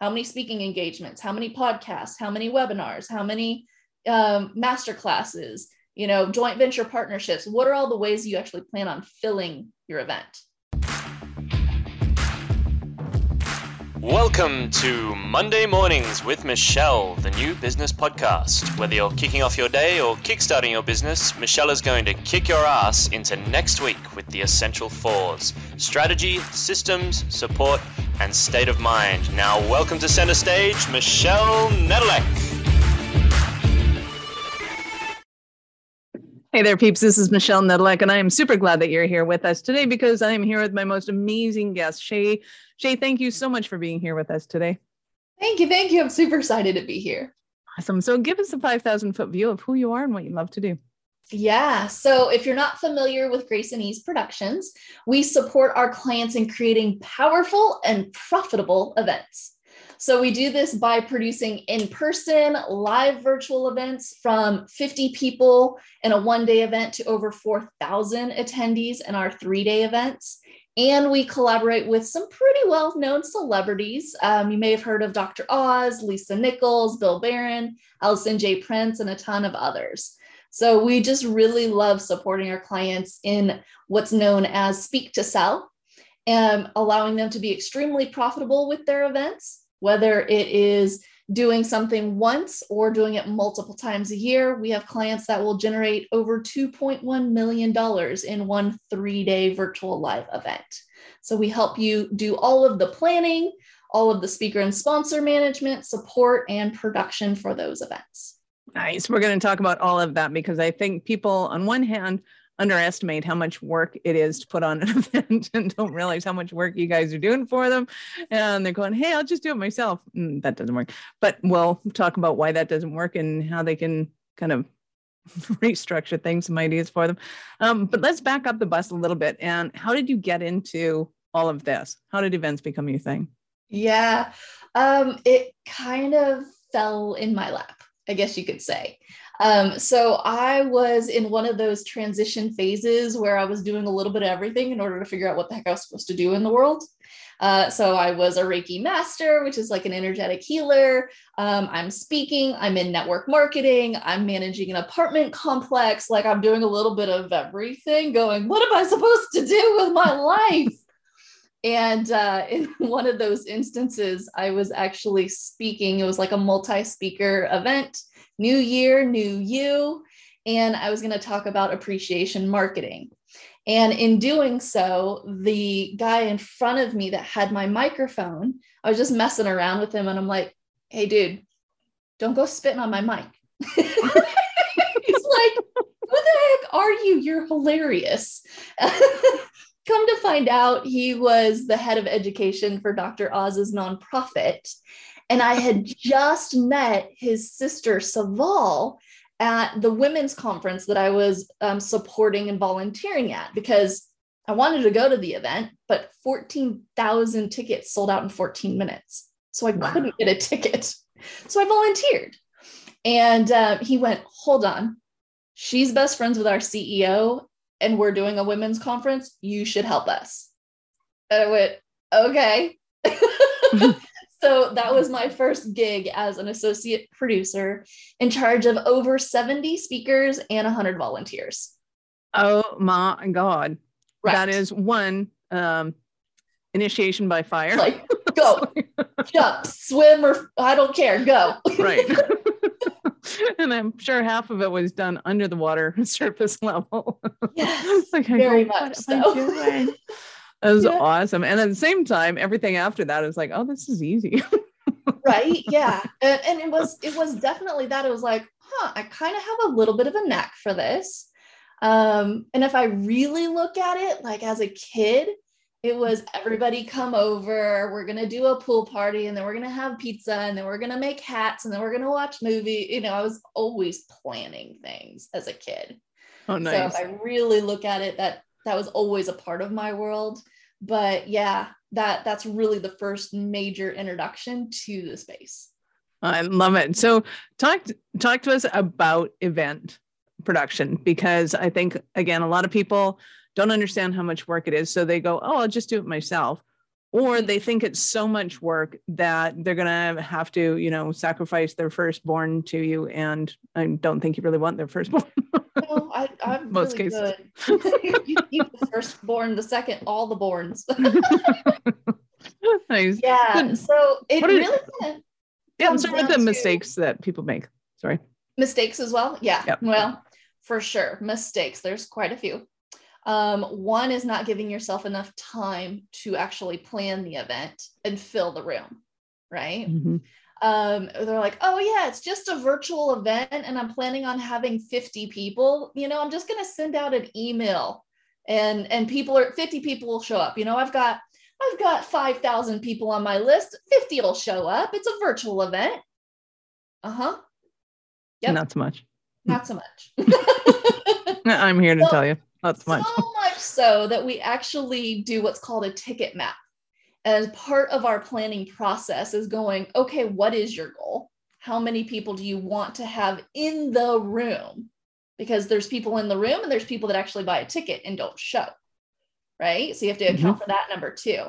how many speaking engagements, how many podcasts, how many webinars, how many um, master classes, you know, joint venture partnerships. What are all the ways you actually plan on filling your event? Welcome to Monday Mornings with Michelle, the new business podcast. Whether you're kicking off your day or kickstarting your business, Michelle is going to kick your ass into next week with the essential fours strategy, systems, support, and state of mind. Now, welcome to center stage, Michelle Nedelec. Hey there, peeps. This is Michelle Nedelec, and I am super glad that you're here with us today because I am here with my most amazing guest, Shay Shay, thank you so much for being here with us today. Thank you. Thank you. I'm super excited to be here. Awesome. So, give us a 5,000 foot view of who you are and what you love to do. Yeah. So, if you're not familiar with Grace and Ease Productions, we support our clients in creating powerful and profitable events. So, we do this by producing in person, live virtual events from 50 people in a one day event to over 4,000 attendees in our three day events. And we collaborate with some pretty well known celebrities. Um, you may have heard of Dr. Oz, Lisa Nichols, Bill Baren, Alison J. Prince, and a ton of others. So we just really love supporting our clients in what's known as speak to sell and allowing them to be extremely profitable with their events, whether it is doing something once or doing it multiple times a year. We have clients that will generate over $2.1 million in one three day virtual live event. So we help you do all of the planning, all of the speaker and sponsor management, support, and production for those events. Nice. We're going to talk about all of that because I think people, on one hand, underestimate how much work it is to put on an event and don't realize how much work you guys are doing for them. And they're going, hey, I'll just do it myself. Mm, that doesn't work. But we'll talk about why that doesn't work and how they can kind of restructure things, some ideas for them. Um, but let's back up the bus a little bit. And how did you get into all of this? How did events become your thing? Yeah, um, it kind of fell in my lap, I guess you could say. Um, so I was in one of those transition phases where I was doing a little bit of everything in order to figure out what the heck I was supposed to do in the world. Uh, so I was a Reiki master, which is like an energetic healer. Um, I'm speaking, I'm in network marketing, I'm managing an apartment complex. Like I'm doing a little bit of everything, going, what am I supposed to do with my life? And uh, in one of those instances, I was actually speaking. It was like a multi speaker event new year, new you. And I was going to talk about appreciation marketing. And in doing so, the guy in front of me that had my microphone, I was just messing around with him and I'm like, hey, dude, don't go spitting on my mic. He's like, who the heck are you? You're hilarious. Come to find out, he was the head of education for Dr. Oz's nonprofit. And I had just met his sister, Saval, at the women's conference that I was um, supporting and volunteering at because I wanted to go to the event, but 14,000 tickets sold out in 14 minutes. So I wow. couldn't get a ticket. So I volunteered. And uh, he went, Hold on. She's best friends with our CEO, and we're doing a women's conference. You should help us. And I went, Okay. So that was my first gig as an associate producer in charge of over 70 speakers and 100 volunteers. Oh my God. Right. That is one um, initiation by fire. Like, go, jump, swim, or I don't care, go. right. and I'm sure half of it was done under the water surface level. Yes, like, very go, much so. That was yeah. awesome. And at the same time, everything after that is like, oh, this is easy. right. Yeah. And, and it was, it was definitely that. It was like, huh, I kind of have a little bit of a knack for this. Um, and if I really look at it, like as a kid, it was everybody come over, we're gonna do a pool party, and then we're gonna have pizza, and then we're gonna make hats, and then we're gonna watch movie. You know, I was always planning things as a kid. Oh, nice. So if I really look at it, that that was always a part of my world. But yeah that that's really the first major introduction to the space. I love it. So talk talk to us about event production because i think again a lot of people don't understand how much work it is. So they go oh i'll just do it myself or they think it's so much work that they're going to have to you know sacrifice their firstborn to you and i don't think you really want their firstborn no, I, I'm Most really cases. you keep the firstborn, the second, all the borns. nice yeah. Good. So it What really yeah start with the to- mistakes that people make sorry mistakes as well. Yeah. Yep. Well, for sure. Mistakes. There's quite a few. Um, one is not giving yourself enough time to actually plan the event and fill the room, right? Mhm. um, they're like, oh yeah, it's just a virtual event and I'm planning on having 50 people. You know, I'm just gonna send out an email and and people are 50 people will show up. You know, I've got I've got 5,000 people on my list. 50 will show up. It's a virtual event. Uh-huh. yeah not so much Not so much. i'm here to So- tell you not so much So much so that we actually do what's called a ticket map. As part of our planning process is going, okay, what is your goal? How many people do you want to have in the room? Because there's people in the room and there's people that actually buy a ticket and don't show. Right. So you have to mm-hmm. account for that number too.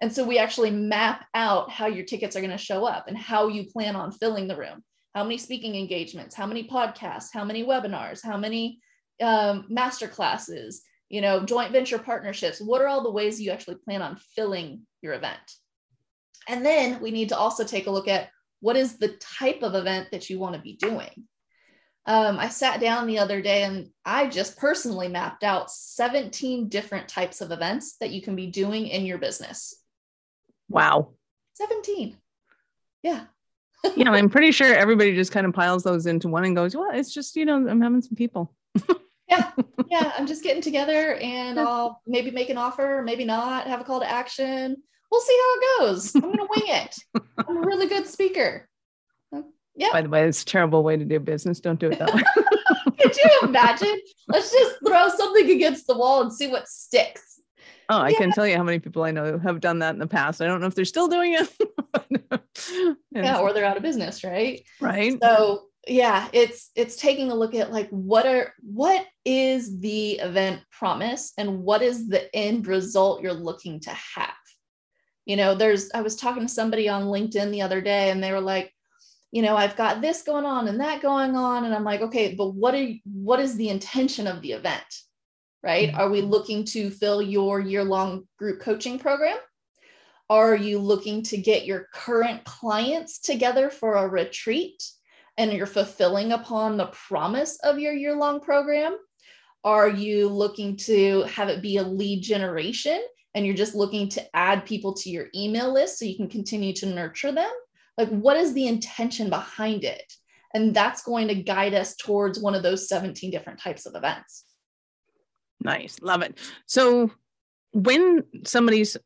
And so we actually map out how your tickets are going to show up and how you plan on filling the room. How many speaking engagements, how many podcasts, how many webinars, how many um, master classes, you know, joint venture partnerships. What are all the ways you actually plan on filling your event? And then we need to also take a look at what is the type of event that you want to be doing. Um, I sat down the other day and I just personally mapped out 17 different types of events that you can be doing in your business. wow 17. Yeah. yeah i'm pretty sure everybody just kind of piles those into one and goes well it's just you know i'm having some people yeah, yeah I'm just getting together and I'll maybe make an offer, maybe not, have a call to action. We'll see how it goes. I'm gonna wing it. I'm a really good speaker. yeah by the way it's a terrible way to do business don't do it that way Could you imagine? Let's just throw something against the wall and see what sticks. Oh, I can tell you how many people I know have done that in the past. I don't know if they're still doing it. Yeah, or they're out of business, right? right. So yeah, it's it's taking a look at like what are what is the event promise and what is the end result you're looking to have. You know, there's I was talking to somebody on LinkedIn the other day and they were like, you know, I've got this going on and that going on and I'm like, okay, but what are what is the intention of the event? Right? Mm-hmm. Are we looking to fill your year-long group coaching program? Are you looking to get your current clients together for a retreat? And you're fulfilling upon the promise of your year long program? Are you looking to have it be a lead generation and you're just looking to add people to your email list so you can continue to nurture them? Like, what is the intention behind it? And that's going to guide us towards one of those 17 different types of events. Nice. Love it. So when somebody's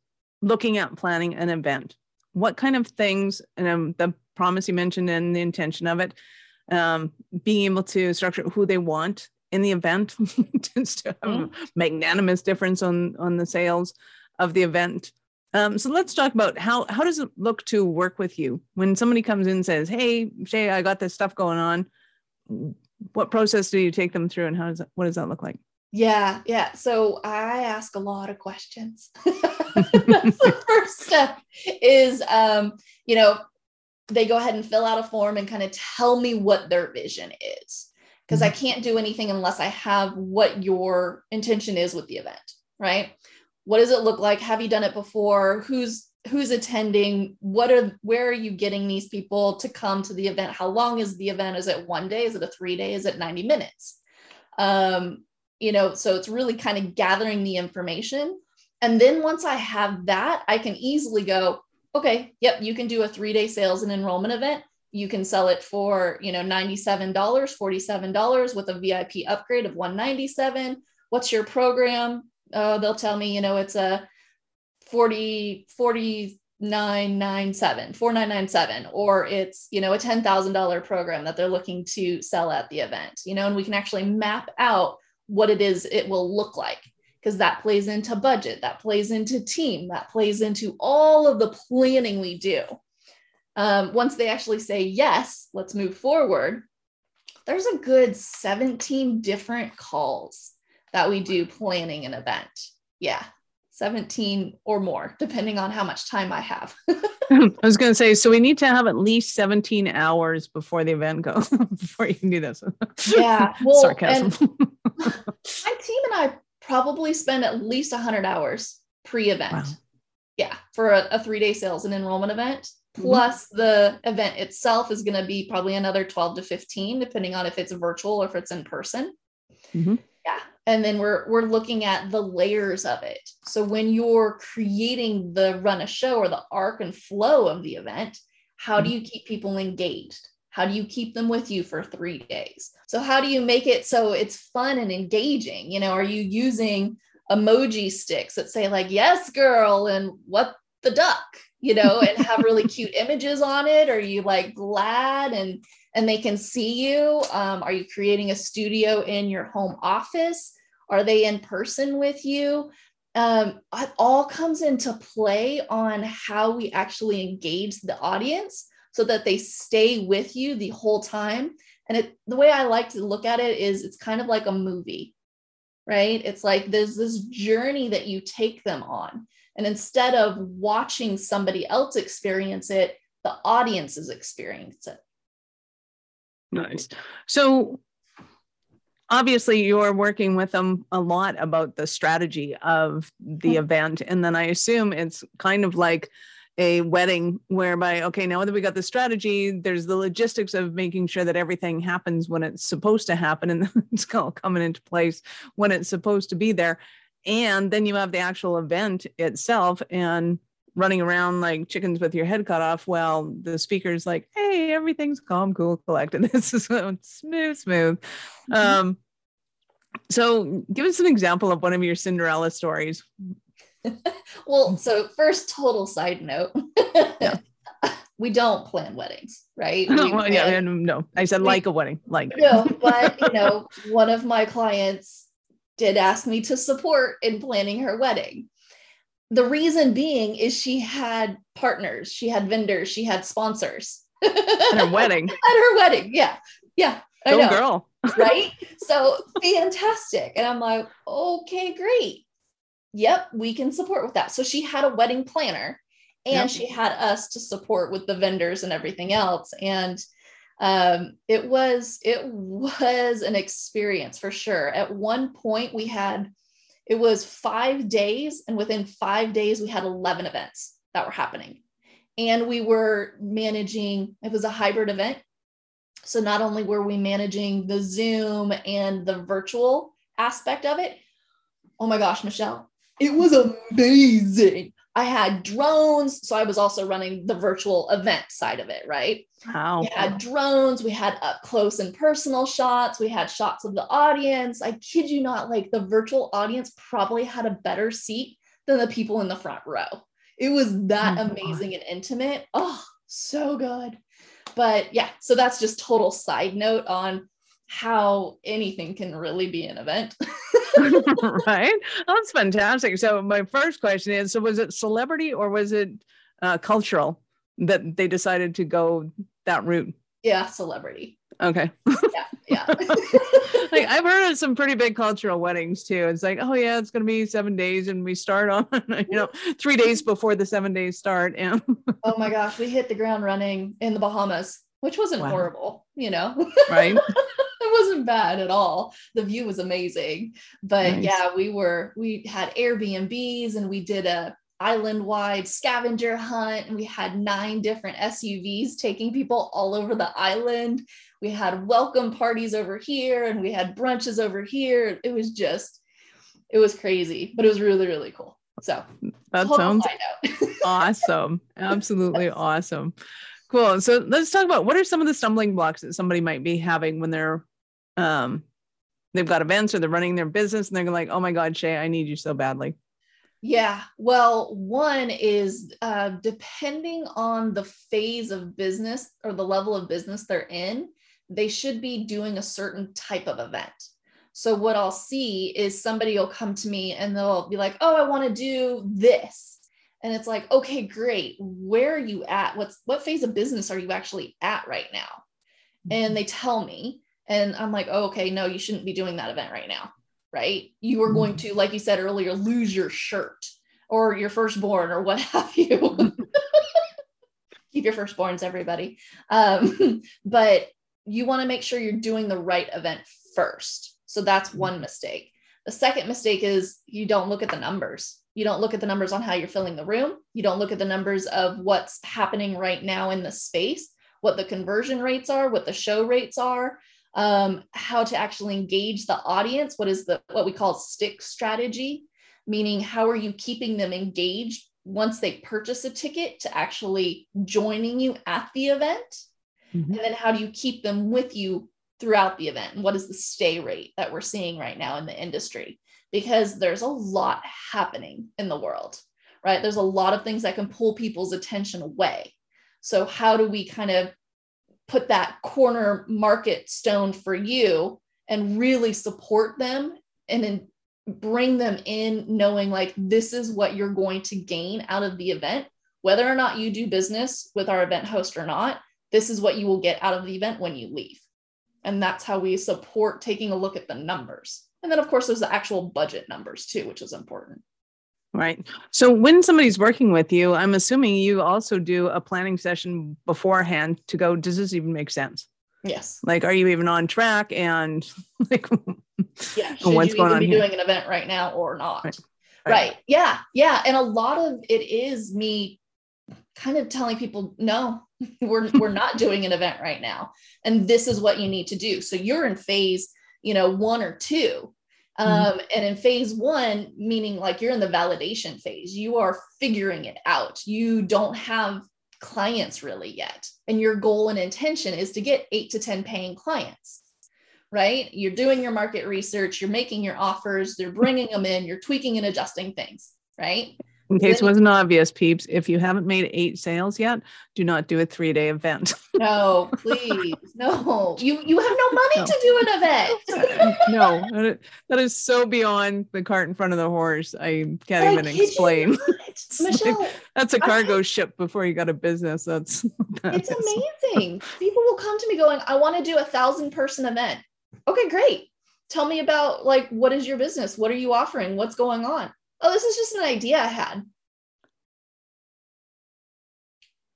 looking at planning an event, what kind of things, and um, the promise you mentioned and the intention of it, um, being able to structure who they want in the event tends to have a magnanimous difference on on the sales of the event. Um, so let's talk about how how does it look to work with you when somebody comes in and says, "Hey, Shay, I got this stuff going on." What process do you take them through, and how does that, what does that look like? Yeah, yeah. So I ask a lot of questions. That's the first step is um, you know, they go ahead and fill out a form and kind of tell me what their vision is. Because I can't do anything unless I have what your intention is with the event, right? What does it look like? Have you done it before? Who's who's attending? What are where are you getting these people to come to the event? How long is the event? Is it one day? Is it a three day? Is it 90 minutes? Um, you know, so it's really kind of gathering the information. And then once I have that, I can easily go, okay, yep, you can do a three day sales and enrollment event. You can sell it for, you know, $97, $47 with a VIP upgrade of 197. What's your program? Uh, they'll tell me, you know, it's a 40, 4997, 4997, or it's, you know, a $10,000 program that they're looking to sell at the event, you know, and we can actually map out what it is it will look like because that plays into budget, that plays into team, that plays into all of the planning we do. Um, once they actually say, yes, let's move forward, there's a good 17 different calls that we do planning an event. Yeah, 17 or more, depending on how much time I have. I was going to say, so we need to have at least 17 hours before the event goes, before you can do this. Yeah. Well, Sarcasm. my team and I probably spend at least 100 hours pre event. Wow. Yeah. For a, a three day sales and enrollment event. Mhm. Plus, the event itself is going to be probably another 12 to 15, depending on if it's virtual or if it's in person. Mhm. Yeah. And then we're we're looking at the layers of it. So when you're creating the run a show or the arc and flow of the event, how do you keep people engaged? How do you keep them with you for three days? So how do you make it so it's fun and engaging? You know, are you using emoji sticks that say like yes girl and what the duck you know and have really cute images on it? Are you like glad and and they can see you? Um, are you creating a studio in your home office? Are they in person with you? Um, it all comes into play on how we actually engage the audience so that they stay with you the whole time and it the way i like to look at it is it's kind of like a movie right it's like there's this journey that you take them on and instead of watching somebody else experience it the audiences experience it Nice. So obviously you're working with them a lot about the strategy of the Mhm. event. And then I assume it's kind of like a wedding whereby, okay, now that we got the strategy, there's the logistics of making sure that everything happens when it's supposed to happen and it's all coming into place when it's supposed to be there. And then you have the actual event itself and running around like chickens with your head cut off while the speaker's like, hey, everything's calm, cool, collected. This is smooth, smooth. Mhm. Um, so give us an example of one of your Cinderella stories. well mm. so first total side note Yeah. we don't plan weddings right We well, yeah, no, I said we- like a wedding, like no, but you know, one of my clients did ask me to support in planning her wedding. The reason being is she had partners, she had vendors, she had sponsors at her wedding. at her wedding. Yeah. Yeah. I Go know. girl. right? So fantastic. And I'm like, okay, great. Yep, we can support with that. So she had a wedding planner and Yep. she had us to support with the vendors and everything else. And um, it was it was an experience for sure. At one point we had it was five days, and within five days we had 11 events that were happening. And we were managing, it was a hybrid event. So not only were we managing the Zoom and the virtual aspect of it, oh my gosh, Michelle, it was amazing. I had drones. So I was also running the virtual event side of it, right? How? We had drones, we had up close and personal shots, we had shots of the audience. I kid you not, like the virtual audience probably had a better seat than the people in the front row. It was that Oh amazing and intimate. Oh, so good. But yeah, so that's just total side note on how anything can really be an event. right? That's fantastic. So my first question is: So was it celebrity or was it uh, cultural that they decided to go that route? yeah, celebrity. Okay. Yeah, yeah. like I've heard of some pretty big cultural weddings too. It's like, oh yeah, it's gonna be seven days, and we start on you know three days before the seven days start. And oh my gosh, we hit the ground running in the Bahamas, which wasn't Wow. horrible, you know. right, wasn't bad at all. The view was amazing. But Nice. yeah, we were we had Airbnbs and we did a island wide scavenger hunt and we had nine different SUVs taking people all over the island. We had welcome parties over here and we had brunches over here. It was just it was crazy, but it was really really cool. So, that sounds awesome. Absolutely Yes. awesome. Cool. So let's talk about what are some of the stumbling blocks that somebody might be having when they're um they've got events or they're running their business and they're like, oh my God, Shay, I need you so badly. Yeah. Well, one is uh, depending on the phase of business or the level of business they're in, they should be doing a certain type of event. So, what I'll see is somebody will come to me and they'll be like, Oh, I want to do this. And it's like, okay, great. Where are you at? What's what phase of business are you actually at right now? And they tell me, and I'm like, oh, okay, no, you shouldn't be doing that event right now right? You are going to, like you said earlier, lose your shirt. or your firstborn or what have you. Keep your firstborns, everybody. Um, but you want to make sure you're doing the right event first. So that's mm-hmm. one mistake. The second mistake is you don't look at the numbers. You don't look at the numbers on how you're filling the room. You don't look at the numbers of what's happening right now in the space, what the conversion rates are, what the show rates are, um, how to actually engage the audience. What is the what we call stick strategy? Meaning, how are you keeping them engaged once they purchase a ticket to actually joining you at the event? Mm-hmm. And then how do you keep them with you throughout the event? And what is the stay rate that we're seeing right now in the industry? Because there's a lot happening in the world, right? There's a lot of things that can pull people's attention away. So, how do we kind of put that corner market stone for you and really support them and then bring them in knowing like this is what you're going to gain out of the event whether or not you do business with our event host or not this is what you will get out of the event when you leave and that's how we support taking a look at the numbers. And then, of course, there's the actual budget numbers too, which is important. Right. So when somebody's working with you, I'm assuming you also do a planning session beforehand to go, does this even make sense? Yes. Like, are you even on track? And like, yeah, should what's you going on be here? doing an event right now or not? Right. Right. right. Yeah. Yeah. And a lot of it is me kind of telling people, no, we're we're not doing an event right now and this is what you need to do so you're in phase you know one or two. Um, mm-hmm. and in phase one meaning like you're in the validation phase you are figuring it out. You don't have clients really yet. And your goal and intention is to get eight to ten paying clients right? You're doing your market research you're making your offers they're bringing them in you're tweaking and adjusting things right in case it wasn't obvious, peeps, if you haven't made eight sales yet, do not do a three day event. no, please. No, you you have no money no. to do an event. no, that is so beyond the cart in front of the horse. I can't even explain. Michelle, like, that's a cargo I, ship before you got a business. That's that it's is. amazing. People will come to me going, I want to do a thousand person event. Okay, great. Tell me about like what is your business? What are you offering? What's going on? Oh, this is just an idea I had.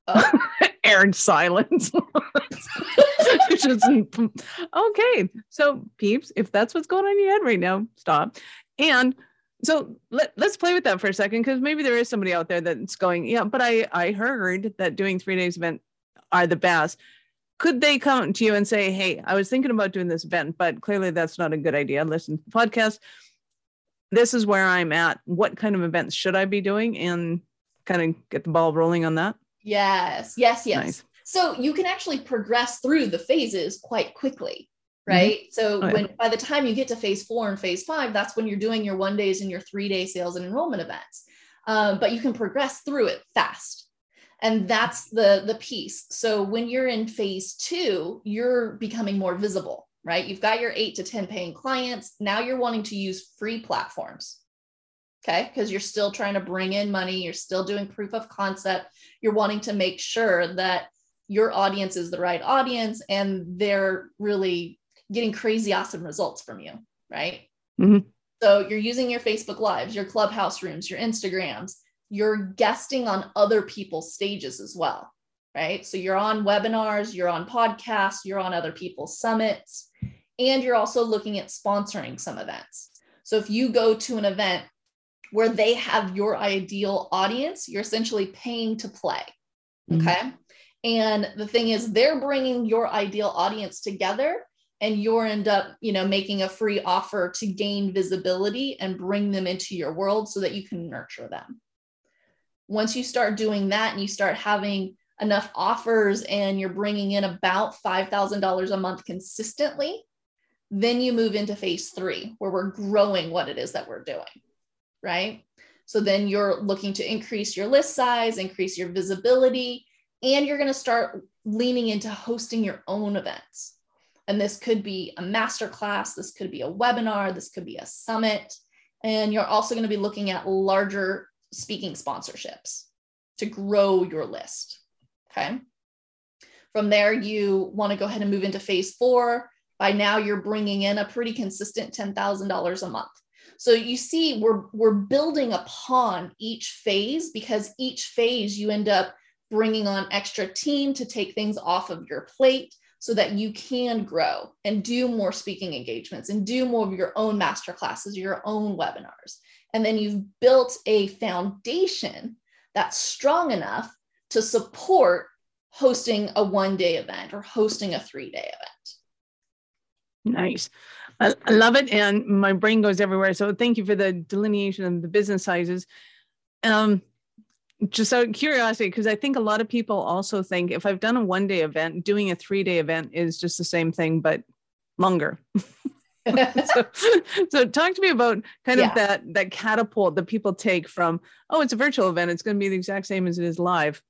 Oh. Aaron silence. okay. So peeps, if that's what's going on in your head right now, stop. And so let, let's play with that for a second because maybe there is somebody out there that's going, yeah, but I, I heard that doing three days event are the best. Could they come to you and say, hey, I was thinking about doing this event, but clearly that's not a good idea. Listen to the podcast this is where I'm at. What kind of events should I be doing? And kind of get the ball rolling on that. Yes, yes, yes. Nice. So you can actually progress through the phases quite quickly, mm-hmm. right? Mm-hmm. So oh, when yeah. by the time you get to phase four and phase five, that's when you're doing your one days and your three day sales and enrollment events. Um, but you can progress through it fast and that's the the piece so when you're in phase two you're becoming more visible right? You've got your eight to 10 paying clients. Now you're wanting to use free platforms. Okay. Because you're still trying to bring in money. You're still doing proof of concept. You're wanting to make sure that your audience is the right audience and they're really getting crazy awesome results from you. Right. Mm-hmm. So you're using your Facebook Lives, your Clubhouse rooms, your Instagrams. You're guesting on other people's stages as well right? So you're on webinars, you're on podcasts, you're on other people's summits, and you're also looking at sponsoring some events. So if you go to an event where they have your ideal audience, you're essentially paying to play. Mm-hmm. Okay. And the thing is, they're bringing your ideal audience together and you're end up you know making a free offer to gain visibility and bring them into your world so that you can nurture them once you start doing that and you start having enough offers and you're bringing in about $5,000 a month consistently, then you move into phase three, where we're growing what it is that we're doing, right? So then you're looking to increase your list size, increase your visibility, and you're going to start leaning into hosting your own events. And this could be a masterclass, this could be a webinar, this could be a summit. And you're also going to be looking at larger speaking sponsorships to grow your list. Okay. From there, you want to go ahead and move into phase four. By now, you're bringing in a pretty consistent $10,000 a month. So you see, we're we're building upon each phase because each phase you end up bringing on extra team to take things off of your plate so that you can grow and do more speaking engagements and do more of your own master classes, your own webinars. And then you've built a foundation that's strong enough to support hosting a one day event or hosting a three day event. Nice. I, I love it. And my brain goes everywhere. So thank you for the delineation of the business sizes. Um, just out of curiosity, because I think a lot of people also think if I've done a one day event, doing a three day event is just the same thing, but longer. so, so talk to me about kind yeah. of that that catapult that people take from oh it's a virtual event it's going to be the exact same as it is live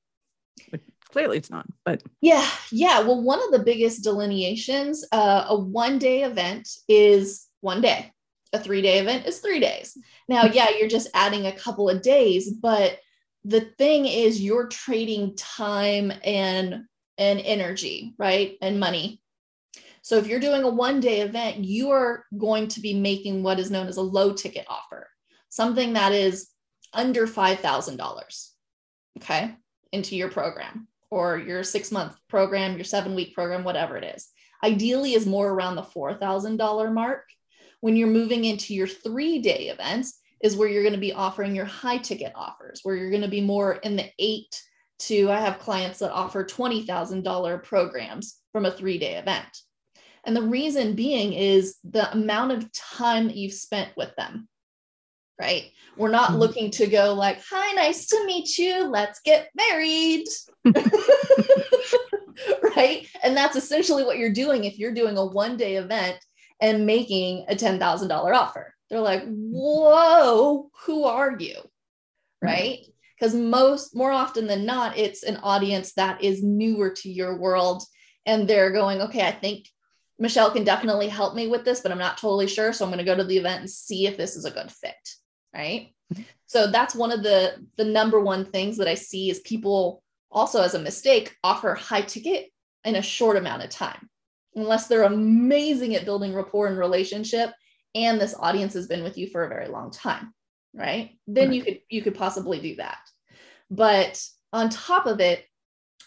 but clearly it's not but yeah yeah. Well one of the biggest delineations uh, a one day event is one day. A three day event is three days. Now yeah you're just adding a couple of days but the thing is you're trading time and and energy right? And money. So if you're doing a one day event you are going to be making what is known as a low ticket offer something that is under $5000 okay into your program or your six month program your seven week program whatever it is. Ideally is more around the $4000 mark. When you're moving into your three day events is where you're going to be offering your high ticket offers, where you're going to be more in the eight to, I have clients that offer $20,000 programs from a three day event. And the reason being is the amount of time that you've spent with them, right? We're not mm-hmm. looking to go like, hi, nice to meet you. Let's get married. right. And that's essentially what you're doing if you're doing a one day event and making a $10,000 offer they're like, whoa, who are you? Right? Because most, more often than not, it's an audience that is newer to your world. And they're going, okay, I think Michelle can definitely help me with this, but I'm not totally sure. So I'm going to go to the event and see if this is a good fit. Right. So that's one of the the number one things that I see is people also as a mistake offer high ticket in a short amount of time. Unless they're amazing at building rapport and relationship, and this audience has been with you for a very long time right then right. you could you could possibly do that but on top of it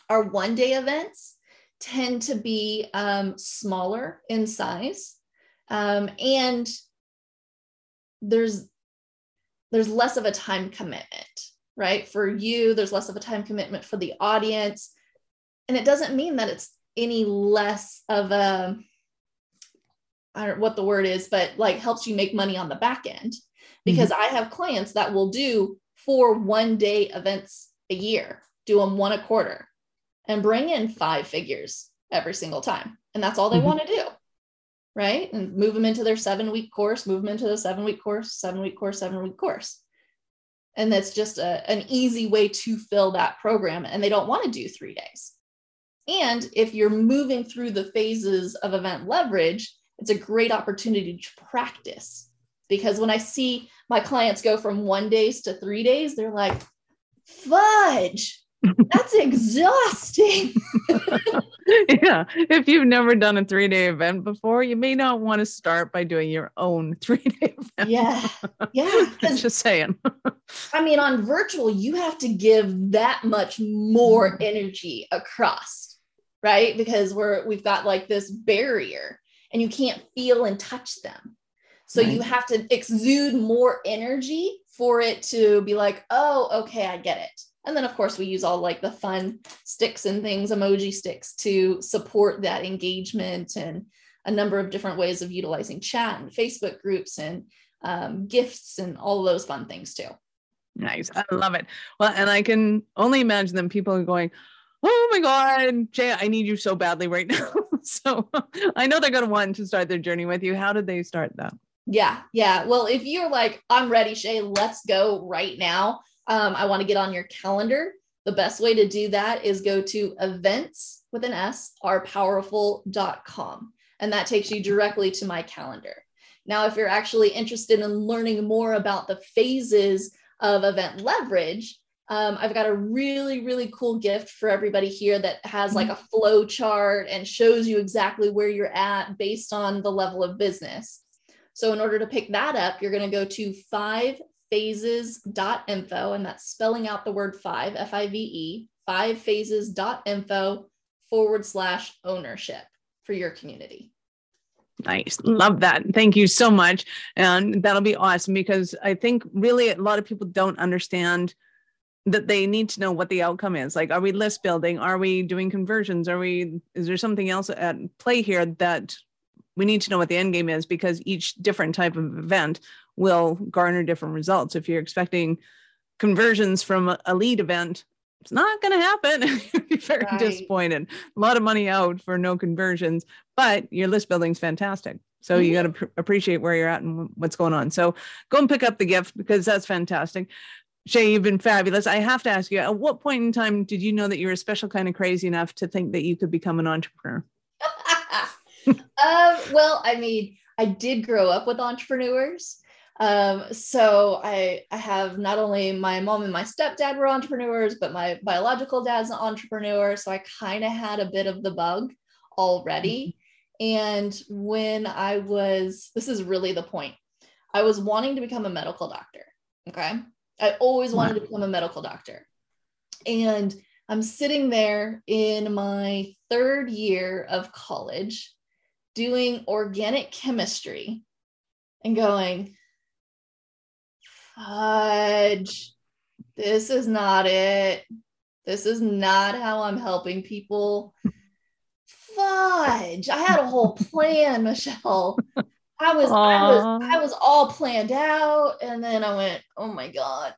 our one day events tend to be um, smaller in size um, and there's there's less of a time commitment right for you there's less of a time commitment for the audience and it doesn't mean that it's any less of a I don't know what the word is, but like helps you make money on the back end. Because mm-hmm. I have clients that will do four one day events a year, do them one a quarter, and bring in five figures every single time. And that's all they mm-hmm. want to do. Right. And move them into their seven week course, move them into the seven week course, seven week course, seven week course. And that's just a, an easy way to fill that program. And they don't want to do three days. And if you're moving through the phases of event leverage, it's a great opportunity to practice because when I see my clients go from one days to three days, they're like, fudge, that's exhausting. yeah. If you've never done a three day event before, you may not want to start by doing your own three day event. Yeah. Yeah. Just saying. I mean, on virtual, you have to give that much more mm-hmm. energy across, right? Because we're, we've got like this barrier and you can't feel and touch them. So right. you have to exude more energy for it to be like, oh, okay, I get it. And then, of course, we use all like the fun sticks and things, emoji sticks to support that engagement and a number of different ways of utilizing chat and Facebook groups and um, gifts and all those fun things too. Nice. I love it. Well, and I can only imagine them people are going, oh my God, Shay, I need you so badly right now. so I know they're going to want to start their journey with you. How did they start that? Yeah, yeah. Well, if you're like, I'm ready, Shay, let's go right now. Um, I want to get on your calendar. The best way to do that is go to events with an S, powerful.com. And that takes you directly to my calendar. Now, if you're actually interested in learning more about the phases of event leverage, um, I've got a really, really cool gift for everybody here that has like a flow chart and shows you exactly where you're at based on the level of business. So in order to pick that up, you're going to go to five phases.info, and that's spelling out the word five, F I V E, five phases.info forward slash ownership for your community. Nice. Love that. Thank you so much. And that'll be awesome because I think really a lot of people don't understand that they need to know what the outcome is. Like, are we list building? Are we doing conversions? Are we, is there something else at play here that we need to know what the end game is because each different type of event will garner different results. If you're expecting conversions from a lead event, it's not going to happen. You'll be very right. disappointed. A lot of money out for no conversions, but your list building is fantastic. So mm-hmm. you got to pr- appreciate where you're at and what's going on. So go and pick up the gift because that's fantastic. Shay, you've been fabulous. I have to ask you, at what point in time did you know that you were a special kind of crazy enough to think that you could become an entrepreneur? um, well, I mean, I did grow up with entrepreneurs. Um, so I, I have not only my mom and my stepdad were entrepreneurs, but my biological dad's an entrepreneur. So I kind of had a bit of the bug already. Mm-hmm. And when I was, this is really the point, I was wanting to become a medical doctor. Okay. I always wanted wow. to become a medical doctor. And I'm sitting there in my third year of college doing organic chemistry and going, fudge, this is not it. This is not how I'm helping people. Fudge. I had a whole plan, Michelle. I was I was I was all planned out and then I went, "Oh my god.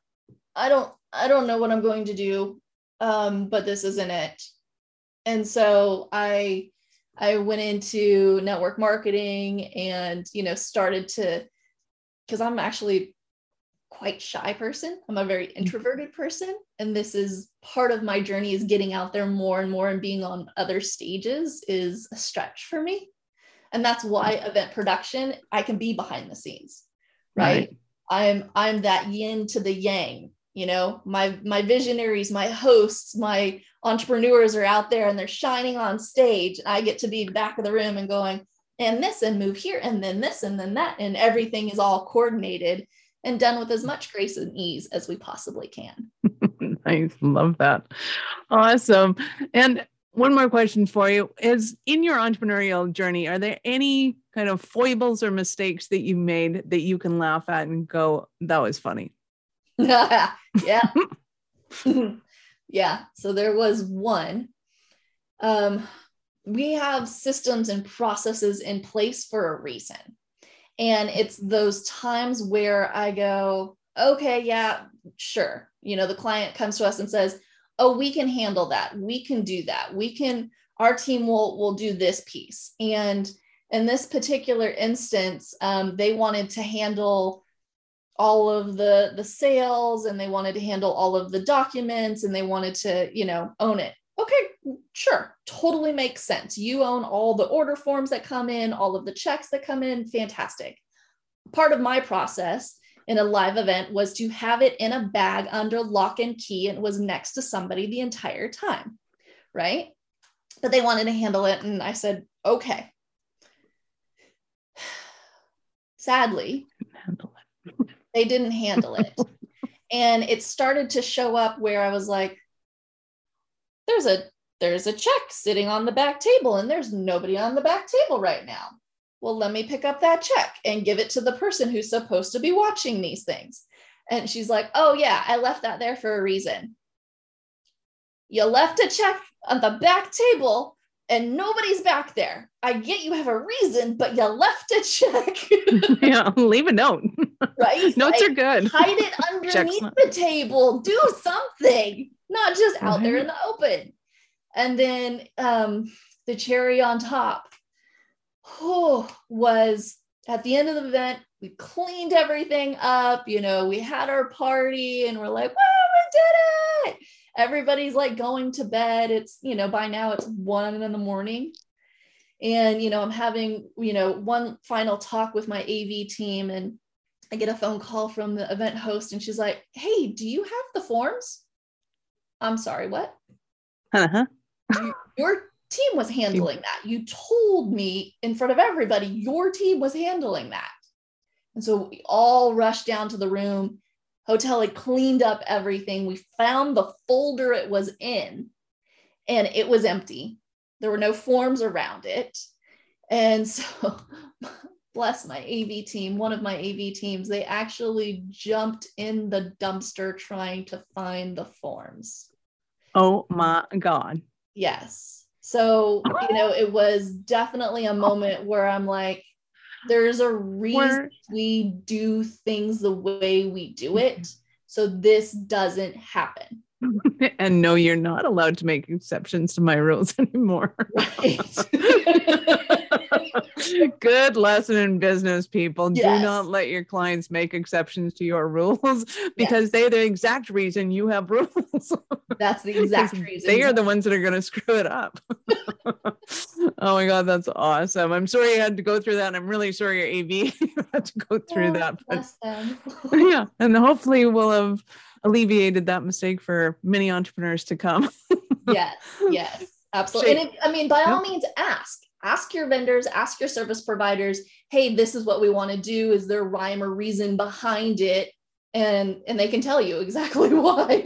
I don't I don't know what I'm going to do. Um but this isn't it." And so I I went into network marketing and, you know, started to because I'm actually quite shy person. I'm a very mm-hmm. introverted person. And this is part of my journey is getting out there more and more and being on other stages is a stretch for me. And that's why event production, I can be behind the scenes. Right. right. I'm I'm that yin to the yang. You know, my my visionaries, my hosts, my entrepreneurs are out there and they're shining on stage. And I get to be back of the room and going, and this and move here and then this and then that. And everything is all coordinated and done with as much grace and ease as we possibly can. I love that. Awesome. And one more question for you is in your entrepreneurial journey, are there any kind of foibles or mistakes that you made that you can laugh at and go, that was funny? yeah. yeah. So there was one. Um, we have systems and processes in place for a reason. And it's those times where I go, okay, yeah, sure. You know, the client comes to us and says, oh, we can handle that. We can do that. We can, our team will, will do this piece. And in this particular instance, um, they wanted to handle all of the the sales and they wanted to handle all of the documents and they wanted to you know own it okay sure. Totally makes sense. You own all the order forms that come in all of the checks that come in. Fantastic. Part of my process in a live event was to have it in a bag under lock and key and was next to somebody the entire time right? But they wanted to handle it and i said okay. Sadly they didn't handle it. And it started to show up where i was like there's a there's a check sitting on the back table and there's nobody on the back table right now well let me pick up that check and give it to the person who's supposed to be watching these things and she's like oh yeah i left that there for a reason you left a check on the back table and nobody's back there. I get you have a reason, but you left a check. yeah, leave a note. Right? Notes like, are good. Hide it underneath the table. Do something, not just out there in the open. And then um, the cherry on top oh, was at the end of the event, we cleaned everything up. You know, we had our party and we're like, wow, we did it everybody's like going to bed. It's, you know, by now it's one in the morning. And, you know, I'm having, you know, one final talk with my AV team and I get a phone call from the event host and she's like, Hey, do you have the forms? I'm sorry, what? Uh-huh. your team was handling that. You told me in front of everybody your team was handling that. And so we all rushed down to the room. Hotel had cleaned up everything. We found the folder it was in, and it was empty. There were no forms around it. And so, bless my AV team, one of my AV teams, they actually jumped in the dumpster trying to find the forms. Oh my God. Yes. So, you know, it was definitely a moment where I'm like, there's a reason we do things the way we do it. So this doesn't happen. and no, you're not allowed to make exceptions to my rules anymore. Good lesson in business, people. Yes. Do not let your clients make exceptions to your rules because yes. they're the exact reason you have rules. That's the exact reason. They are the ones that are going to screw it up. oh my God, that's awesome. I'm sorry you had to go through that. I'm really sorry your AV had to go through oh, that. But, yeah. And hopefully we'll have alleviated that mistake for many entrepreneurs to come. yes, yes, absolutely. And it, I mean, by all means, ask. Ask your vendors, ask your service providers, hey, this is what we want to do. Is there rhyme or reason behind it? And and they can tell you exactly why.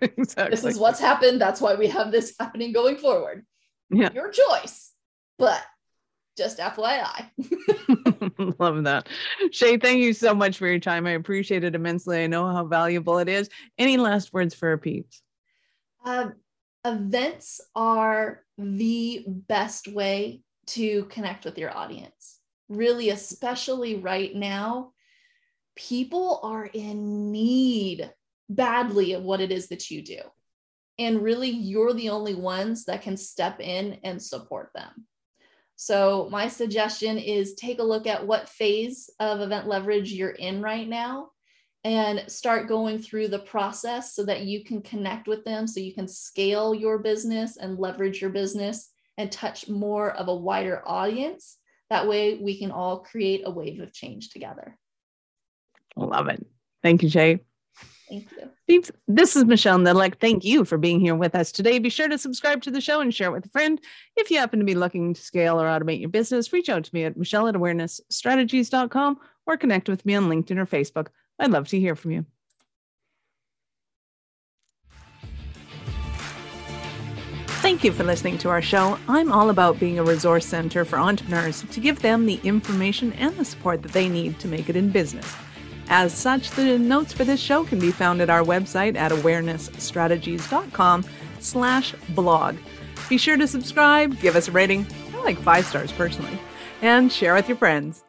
exactly. This is what's happened. That's why we have this happening going forward. Yeah. Your choice. But just FYI. Love that. Shay, thank you so much for your time. I appreciate it immensely. I know how valuable it is. Any last words for our peeps? Uh, events are the best way to connect with your audience. Really, especially right now, people are in need badly of what it is that you do. And really, you're the only ones that can step in and support them. So, my suggestion is take a look at what phase of event leverage you're in right now and start going through the process so that you can connect with them, so you can scale your business and leverage your business and touch more of a wider audience. That way, we can all create a wave of change together. Love it. Thank you, Shay. Thank you. This is Michelle Nedelec. Thank you for being here with us today. Be sure to subscribe to the show and share it with a friend. If you happen to be looking to scale or automate your business, reach out to me at michelle at awarenessstrategies.com or connect with me on LinkedIn or Facebook. I'd love to hear from you. Thank you for listening to our show. I'm all about being a resource center for entrepreneurs to give them the information and the support that they need to make it in business. As such, the notes for this show can be found at our website at awarenessstrategies.com slash blog. Be sure to subscribe, give us a rating, I like five stars personally, and share with your friends.